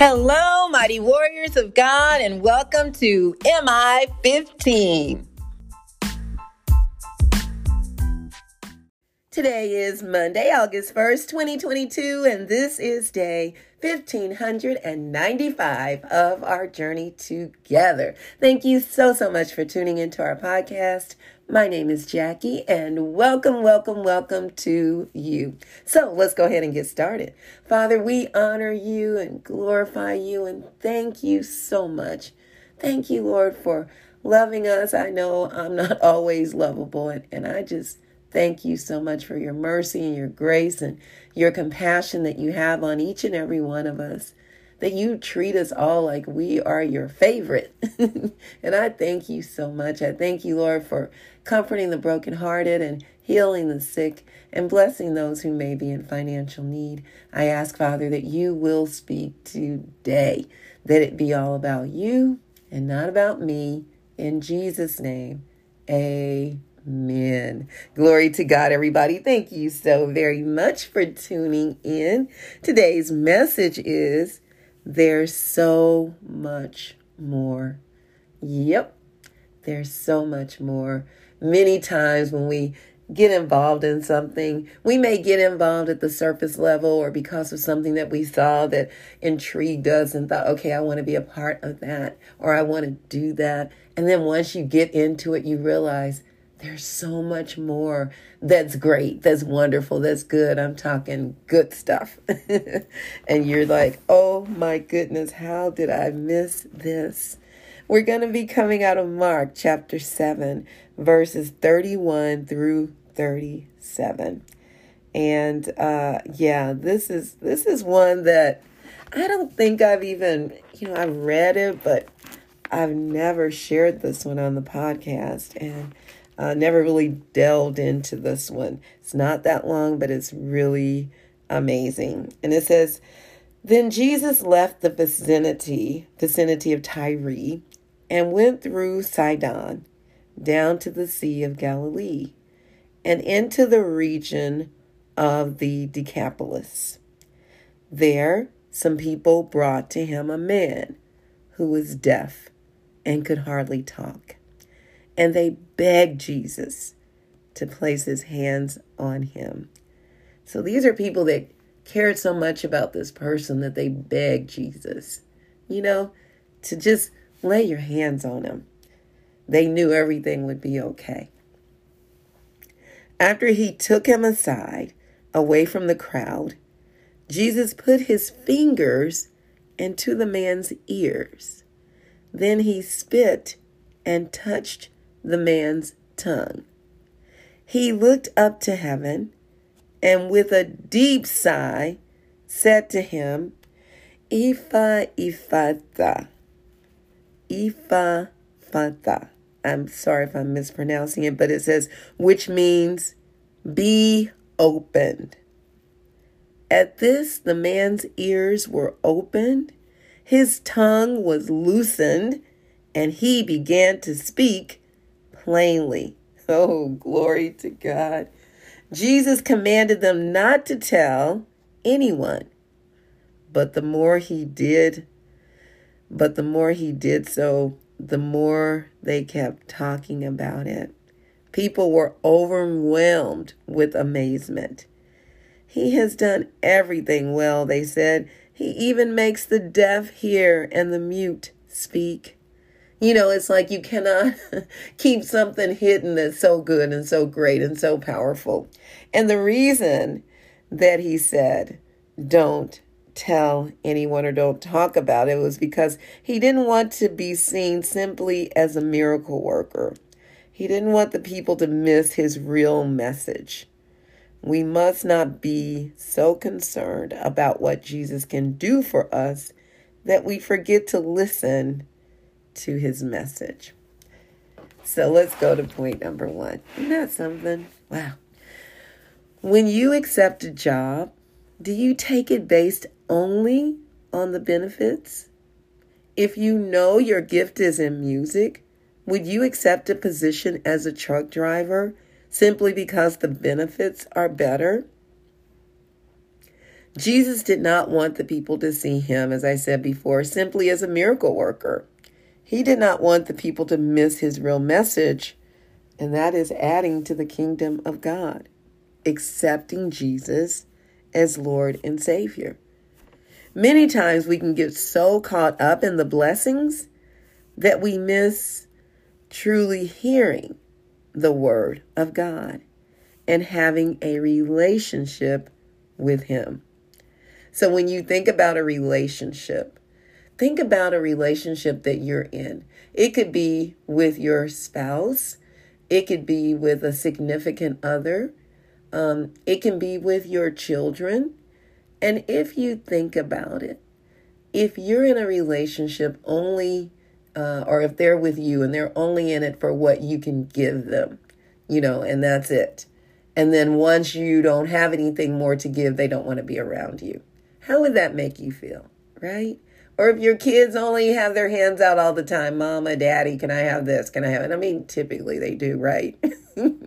Hello, mighty warriors of God, and welcome to MI 15. Today is Monday, August 1st, 2022, and this is day 1595 of our journey together. Thank you so, so much for tuning into our podcast. My name is Jackie, and welcome, welcome, welcome to you. So let's go ahead and get started. Father, we honor you and glorify you, and thank you so much. Thank you, Lord, for loving us. I know I'm not always lovable, and, and I just Thank you so much for your mercy and your grace and your compassion that you have on each and every one of us. That you treat us all like we are your favorite. and I thank you so much. I thank you, Lord, for comforting the brokenhearted and healing the sick and blessing those who may be in financial need. I ask, Father, that you will speak today, that it be all about you and not about me. In Jesus' name, amen. Glory to God, everybody. Thank you so very much for tuning in. Today's message is there's so much more. Yep, there's so much more. Many times when we get involved in something, we may get involved at the surface level or because of something that we saw that intrigued us and thought, okay, I want to be a part of that or I want to do that. And then once you get into it, you realize there's so much more that's great, that's wonderful, that's good. I'm talking good stuff. and you're like, oh my goodness, how did I miss this? We're going to be coming out of Mark chapter 7, verses 31 through 37. And uh, yeah, this is this is one that I don't think I've even, you know, I've read it, but I've never shared this one on the podcast. And uh, never really delved into this one. It's not that long, but it's really amazing. And it says, Then Jesus left the vicinity, vicinity of Tyre and went through Sidon down to the Sea of Galilee and into the region of the Decapolis. There, some people brought to him a man who was deaf and could hardly talk and they begged Jesus to place his hands on him. So these are people that cared so much about this person that they begged Jesus, you know, to just lay your hands on him. They knew everything would be okay. After he took him aside, away from the crowd, Jesus put his fingers into the man's ears. Then he spit and touched the man's tongue. He looked up to heaven and with a deep sigh said to him, Ifa Ifata. Ifa Fata. I'm sorry if I'm mispronouncing it, but it says, which means be opened. At this, the man's ears were opened, his tongue was loosened, and he began to speak plainly. Oh, glory to God. Jesus commanded them not to tell anyone. But the more he did, but the more he did so, the more they kept talking about it. People were overwhelmed with amazement. He has done everything well, they said. He even makes the deaf hear and the mute speak. You know, it's like you cannot keep something hidden that's so good and so great and so powerful. And the reason that he said, don't tell anyone or don't talk about it was because he didn't want to be seen simply as a miracle worker. He didn't want the people to miss his real message. We must not be so concerned about what Jesus can do for us that we forget to listen to his message. So let's go to point number one. Isn't that something? Wow. When you accept a job, do you take it based only on the benefits? If you know your gift is in music, would you accept a position as a truck driver simply because the benefits are better? Jesus did not want the people to see him, as I said before, simply as a miracle worker. He did not want the people to miss his real message, and that is adding to the kingdom of God, accepting Jesus as Lord and Savior. Many times we can get so caught up in the blessings that we miss truly hearing the Word of God and having a relationship with Him. So when you think about a relationship, think about a relationship that you're in. It could be with your spouse, it could be with a significant other, um, it can be with your children. And if you think about it, if you're in a relationship only, uh, or if they're with you and they're only in it for what you can give them, you know, and that's it. And then once you don't have anything more to give, they don't want to be around you. How would that make you feel, right? Or if your kids only have their hands out all the time, mama, daddy, can I have this? Can I have it? I mean, typically they do, right?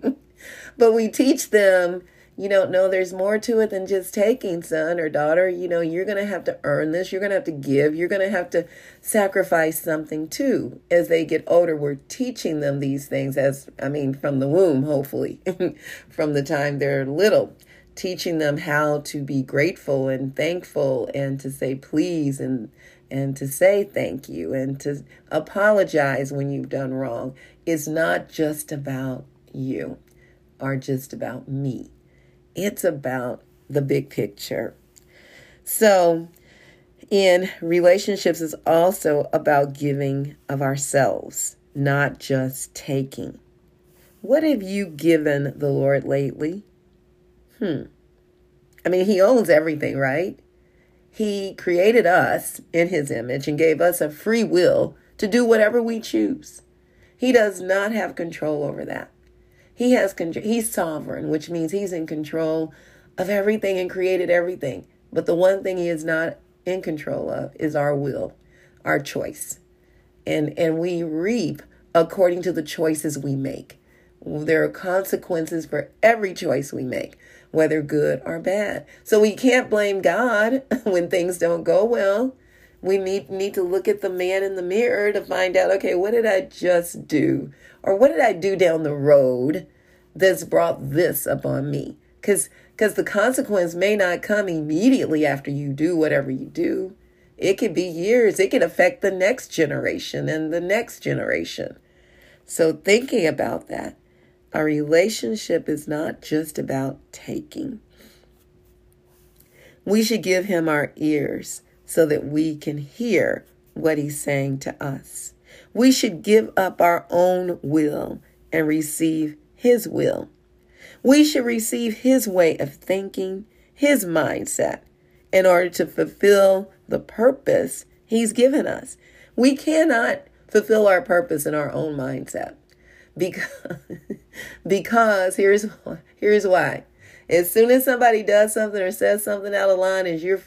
but we teach them, you don't know, no, there's more to it than just taking, son or daughter. You know, you're going to have to earn this. You're going to have to give. You're going to have to sacrifice something too. As they get older, we're teaching them these things as, I mean, from the womb, hopefully, from the time they're little teaching them how to be grateful and thankful and to say please and and to say thank you and to apologize when you've done wrong is not just about you or just about me. It's about the big picture. So, in relationships is also about giving of ourselves, not just taking. What have you given the Lord lately? Hmm. I mean, he owns everything, right? He created us in his image and gave us a free will to do whatever we choose. He does not have control over that. He has control. He's sovereign, which means he's in control of everything and created everything. But the one thing he is not in control of is our will, our choice. And and we reap according to the choices we make. There are consequences for every choice we make whether good or bad. So we can't blame God when things don't go well. We need, need to look at the man in the mirror to find out, okay, what did I just do? Or what did I do down the road that's brought this upon me? Because because the consequence may not come immediately after you do whatever you do. It could be years. It could affect the next generation and the next generation. So thinking about that, a relationship is not just about taking. We should give him our ears so that we can hear what he's saying to us. We should give up our own will and receive his will. We should receive his way of thinking, his mindset, in order to fulfill the purpose he's given us. We cannot fulfill our purpose in our own mindset because because here's here's why. As soon as somebody does something or says something out of line as you're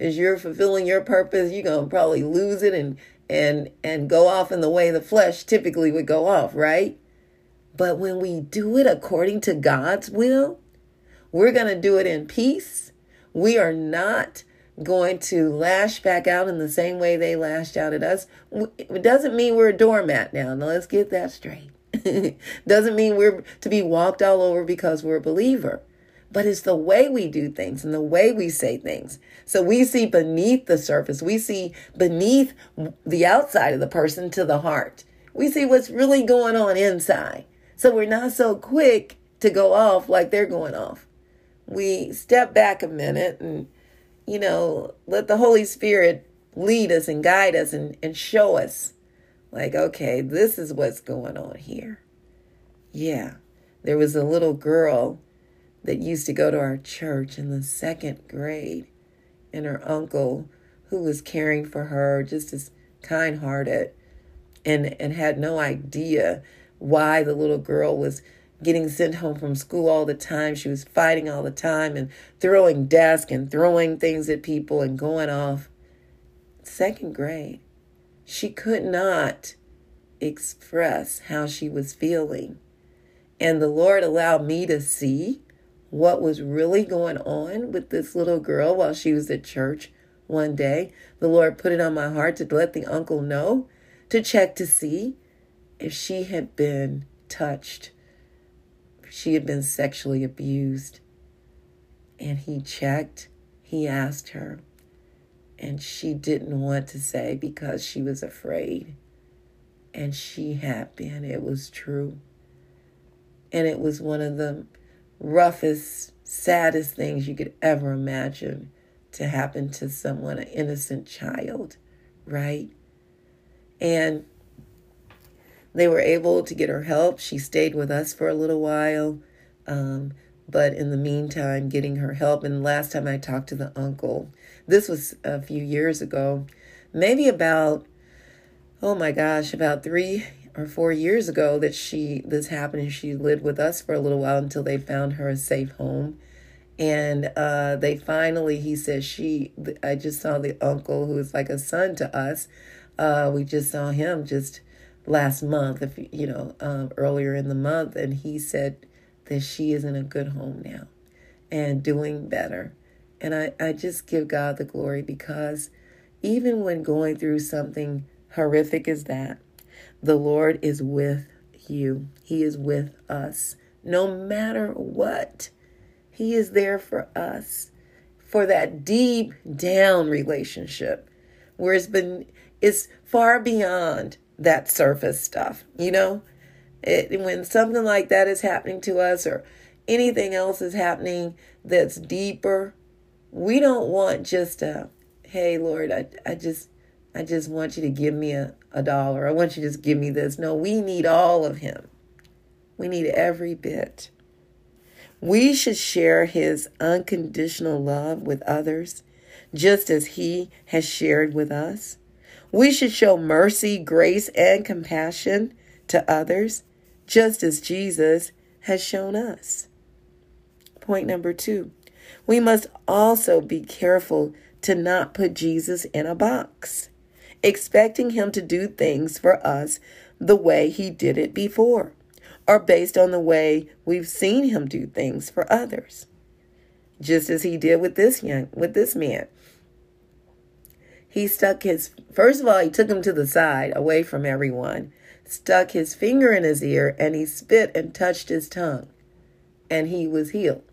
as you're fulfilling your purpose you're to probably lose it and and and go off in the way the flesh typically would go off right? But when we do it according to God's will we're to do it in peace. We are not going to lash back out in the same way they lashed out at us. It doesn't mean we're a doormat now. Now let's get that straight Doesn't mean we're to be walked all over because we're a believer, but it's the way we do things and the way we say things. So we see beneath the surface, we see beneath the outside of the person to the heart. We see what's really going on inside. So we're not so quick to go off like they're going off. We step back a minute and, you know, let the Holy Spirit lead us and guide us and, and show us like, okay, this is what's going on here. Yeah, there was a little girl that used to go to our church in the second grade, and her uncle, who was caring for her, just as kind hearted, and, and had no idea why the little girl was getting sent home from school all the time. She was fighting all the time and throwing desks and throwing things at people and going off. Second grade. She could not express how she was feeling. And the Lord allowed me to see what was really going on with this little girl while she was at church one day, the Lord put it on my heart to let the uncle know to check to see if she had been touched, she had been sexually abused. And he checked, he asked her, and she didn't want to say because she was afraid. And she had been, it was true. And it was one of the roughest, saddest things you could ever imagine to happen to someone, an innocent child, right? And they were able to get her help. She stayed with us for a little while. Um, but in the meantime, getting her help. And last time I talked to the uncle, this was a few years ago, maybe about, oh my gosh, about three or four years ago that she this happened and she lived with us for a little while until they found her a safe home. And uh, they finally he said she i just saw the uncle who is like a son to us. Uh, we just saw him just last month if you know um, earlier in the month. And he said that she is in a good home now and doing better and I, I just give god the glory because even when going through something horrific as that the Lord is with you. He is with us. No matter what, He is there for us. For that deep down relationship where it's been, it's far beyond that surface stuff, you know? It, when something like that is happening to us or anything else is happening that's deeper, we don't want just a, hey, Lord, I, I just, I just want you to give me a, a dollar. I want you to just give me this. No, we need all of him. We need every bit. We should share his unconditional love with others, just as he has shared with us. We should show mercy, grace, and compassion to others, just as Jesus has shown us. Point number two we must also be careful to not put Jesus in a box expecting Him to do things for us the way He did it before, or based on the way we've seen Him do things for others. Just as He did with this young, with this man. He stuck his, first of all, he took him to the side, away from everyone, stuck his finger in his ear, and he spit and touched his tongue, and he was healed.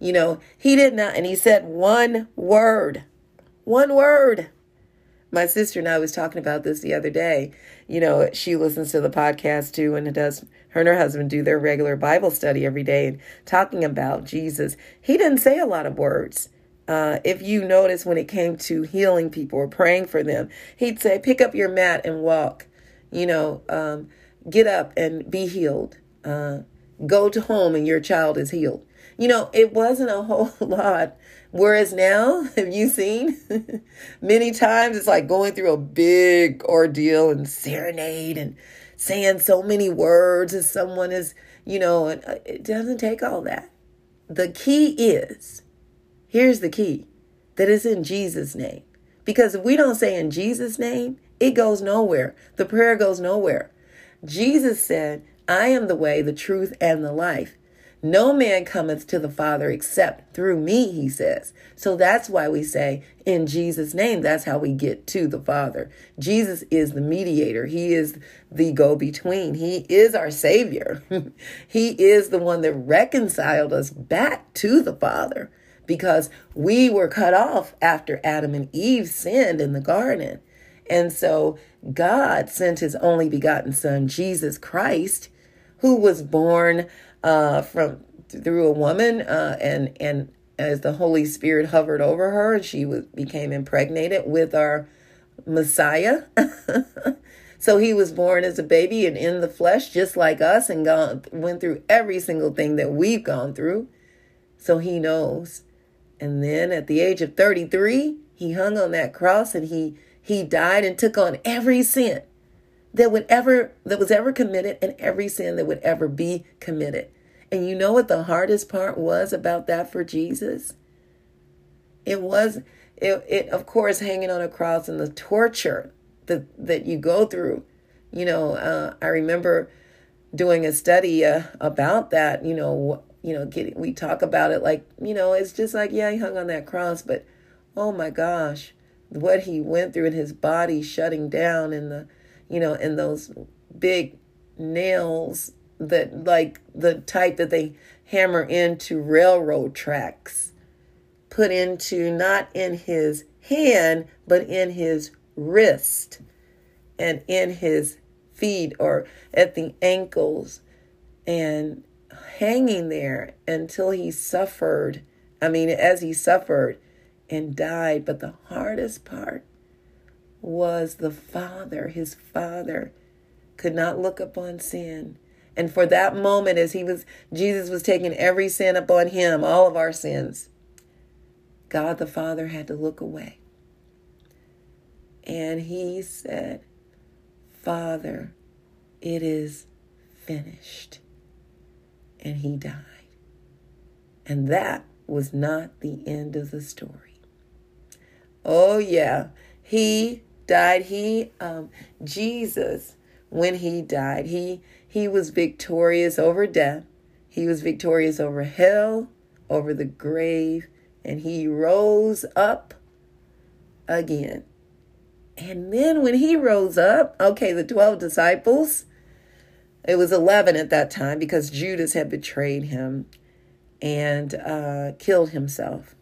You know, he did not, and he said one word, one word my sister and I was talking about this the other day. You know, she listens to the podcast too, and it does. Her and her husband do their regular Bible study every day, and talking about Jesus. He didn't say a lot of words. Uh, if you notice when it came to healing people or praying for them, he'd say, "Pick up your mat and walk." You know, um, get up and be healed. Uh, go to home and your child is healed. You know, it wasn't a whole lot Whereas now, have you seen? Many times it's like going through a big ordeal and serenade and saying so many words as someone is, you know, uh, it doesn't take all that. The key is here's the key that is in Jesus' name. Because if we don't say in Jesus' name, it goes nowhere. The prayer goes nowhere. Jesus said, I am the way, the truth, and the life. No man cometh to the Father except through me, he says. So that's why we say, in Jesus' name, that's how we get to the Father. Jesus is the mediator, He is the go between, He is our Savior. he is the one that reconciled us back to the Father because we were cut off after Adam and Eve sinned in the garden. And so God sent His only begotten Son, Jesus Christ, who was born uh, from through a woman, uh, and and as the Holy Spirit hovered over her, she was became impregnated with our Messiah. so he was born as a baby and in the flesh, just like us, and gone went through every single thing that we've gone through. So he knows. And then at the age of 33, he hung on that cross and he he died and took on every sin that would ever that was ever committed and every sin that would ever be committed. And you know what the hardest part was about that for Jesus? It was it, it of course hanging on a cross and the torture that that you go through. You know, uh, I remember doing a study uh, about that. You know, you know, getting, we talk about it like, you know, it's just like, yeah, he hung on that cross, but oh my gosh, what he went through in his body shutting down and the, you know, and those big nails that like the type that they hammer into railroad tracks put into not in his hand but in his wrist and in his feet or at the ankles and hanging there until he suffered i mean as he suffered and died. But the hardest part was the father his father could not look upon sin and for that moment, as he was, Jesus was taking every sin upon him, all of our sins, God the Father had to look away. And he said, Father, it is finished. And he died. And that was not the end of the story. Oh, yeah. He died. He, um, Jesus, when he died, he he was victorious over death. He was victorious over hell, over the grave, and he rose up again. And then when he rose up, okay, the 12 disciples, it was 11 at that time because Judas had betrayed him and uh, killed himself.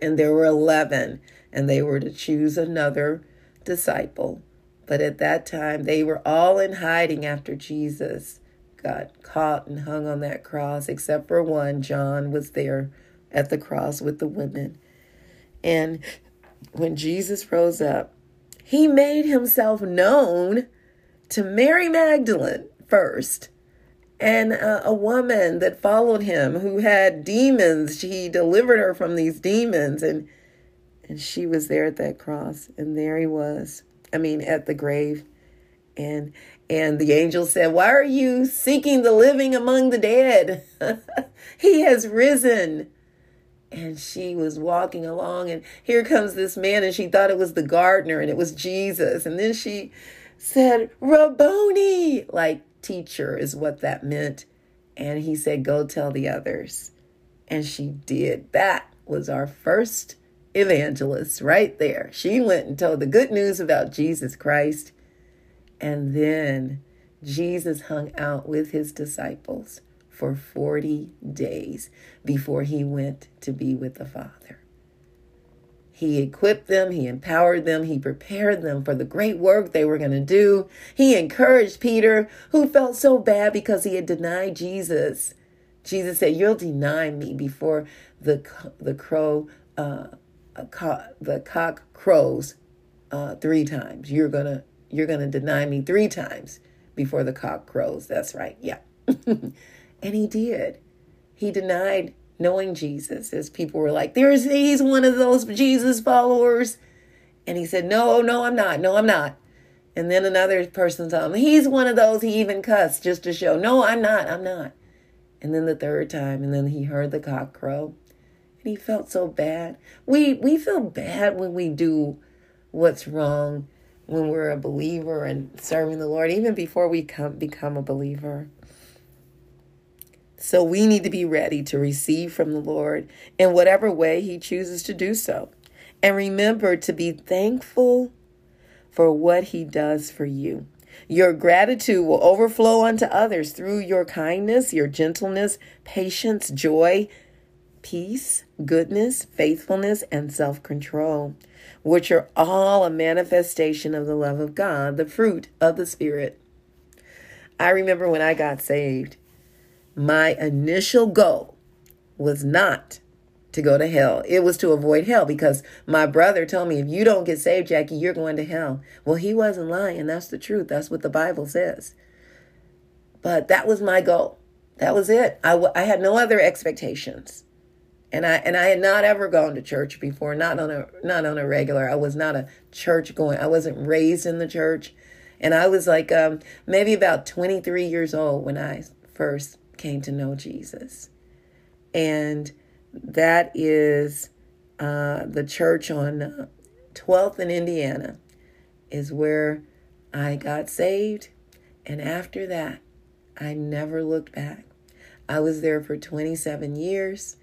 And there were 11, and they were to choose another disciple. But at that time, they were all in hiding after Jesus got caught and hung on that cross, except for one. John was there at the cross with the women. And when Jesus rose up, he made himself known to Mary Magdalene first and a, a, woman that followed him who had demons. He delivered her from these demons and and she was there at that cross and there he was I mean, at the grave. And and the angel said, Why are you seeking the living among the dead? he has risen. And she was walking along, and here comes this man, and she thought it was the gardener, and it was Jesus. And then she said, Rabboni, like teacher is what that meant. And he said, Go tell the others. And she did. That was our first evangelist right there. She went and told the good news about Jesus Christ. And then Jesus hung out with his disciples for 40 days before he went to be with the Father. He equipped them, he empowered them, he prepared them for the great work they were going to do. He encouraged Peter, who felt so bad because he had denied Jesus. Jesus said, You'll deny me before the, the crow uh, the cock crows uh, three times. You're gonna you're gonna deny me three times before the cock crows. That's right. Yeah, and he did. He denied knowing Jesus, as people were like, "There's he's one of those Jesus followers," and he said, "No, no, I'm not. No, I'm not." And then another person told him, "He's one of those." He even cussed just to show, "No, I'm not. I'm not." And then the third time, and then he heard the cock crow he felt so bad. We we feel bad when we do what's wrong when we're a believer and serving the Lord, even before we come become a believer. So we need to be ready to receive from the Lord in whatever way He chooses to do so. And remember to be thankful for what He does for you. Your gratitude will overflow unto others through your kindness, your gentleness, patience, joy, peace, goodness, faithfulness, and self control, which are all a manifestation of the love of God, the fruit of the Spirit. I remember when I got saved, my initial goal was not to go to hell. It was to avoid hell because my brother told me, if you don't get saved, Jackie, you're going to hell. Well, he wasn't lying. That's the truth. That's what the Bible says. But that was my goal. That was it. I, w- I had no other expectations and I and I had not ever gone to church before, not on a not on a regular. I was not a church going. I wasn't raised in the church, and I was like um, maybe about 23 years old when I first came to know Jesus, and that is uh, the church on uh, 12th in Indiana, is where I got saved, and after that, I never looked back. I was there for 27 years,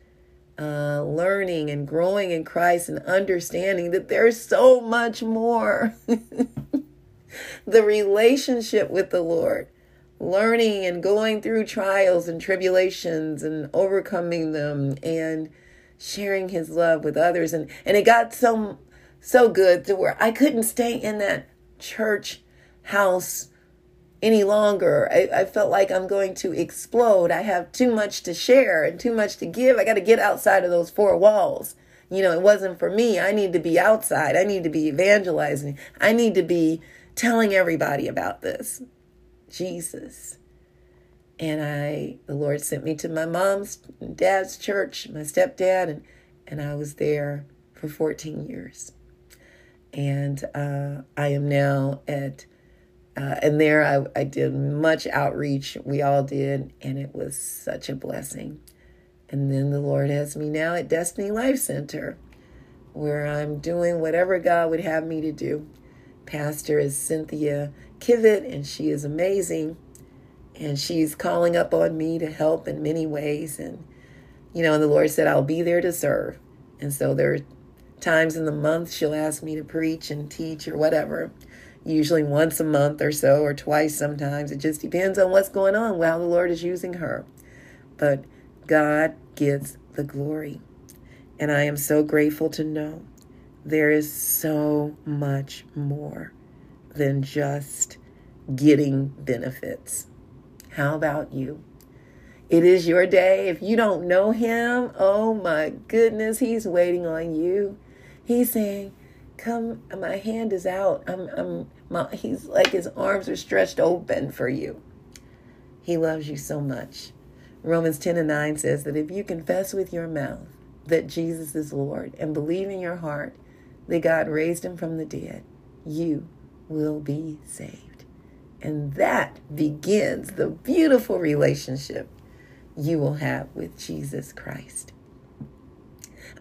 uh, learning and growing in Christ and understanding that there's so much more. the relationship with the Lord, learning and going through trials and tribulations and overcoming them and sharing his love with others and and it got so so good to where I couldn't stay in that church house any longer. I, I felt like I'm going to explode. I have too much to share and too much to give. I got to get outside of those four walls. You know, it wasn't for me. I need to be outside. I need to be evangelizing. I need to be telling everybody about this. Jesus. And I, the Lord sent me to my mom's dad's church, my stepdad, and, and I was there for 14 years. And uh, I am now at uh, and there I, I did much outreach. We all did, and it was such a blessing. And then the Lord has me now at Destiny Life Center, where I'm doing whatever God would have me to do. Pastor is Cynthia Kivett, and she is amazing. And she's calling up on me to help in many ways. And, you know, and the Lord said, I'll be there to serve. And so there are times in the month she'll ask me to preach and teach or whatever usually once a month or so, or twice sometimes. It just depends on what's going on, how the Lord is using her. But God gets the glory. And I am so grateful to know there is so much more than just getting benefits. How about you? It is your day. If you don't know him, oh my goodness, he's waiting on you. He's saying, come my hand is out i'm i'm he's like his arms are stretched open for you. He loves you so much. Romans 10 and 9 says that if you confess with your mouth that jesus is lord and believe in your heart that god raised him from the dead you will be saved. And that begins the beautiful relationship you will have with jesus christ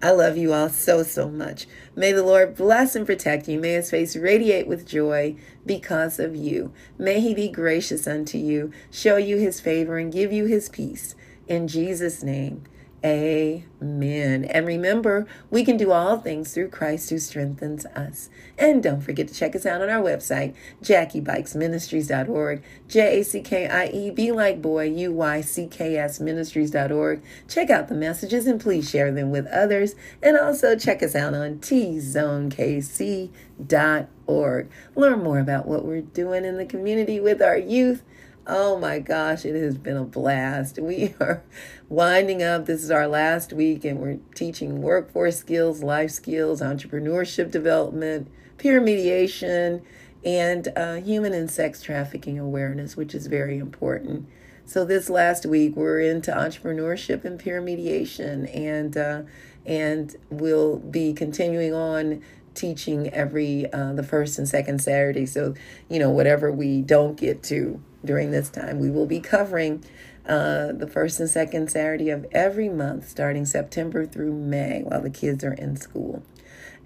I love you all so, so much. May the Lord bless and protect you. May his face radiate with joy because of you. May he be gracious unto you, show you his favor, and give you his peace. In Jesus' name. Amen. And remember, we can do all things through Christ who strengthens us. And don't forget to check us out on our website, JackieBuycksMinistries.org, J A C K I E, B like boy, U Y C K S Ministries.org. Check out the messages and please share them with others. And also check us out on TZoneKC.org. Learn more about what we're doing in the community with our youth Oh my gosh, it has been a blast. We are winding up. This is our last week, and we're teaching workforce skills, life skills, entrepreneurship development, peer mediation, and uh, human and sex trafficking awareness, which is very important. So this last week, we're into entrepreneurship and peer mediation, and uh, and we'll be continuing on teaching every uh, the first and second Saturday. So you know whatever we don't get to during this time. We will be covering uh, the first and second Saturday of every month, starting September through May, while the kids are in school.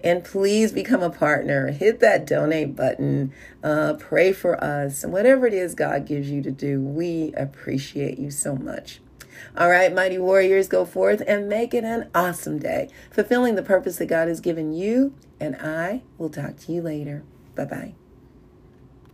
And please become a partner. Hit that donate button. Uh, pray for us. And whatever it is God gives you to do, we appreciate you so much. All right, mighty warriors, go forth and make it an awesome day, fulfilling the purpose that God has given you. And I will talk to you later. Bye bye.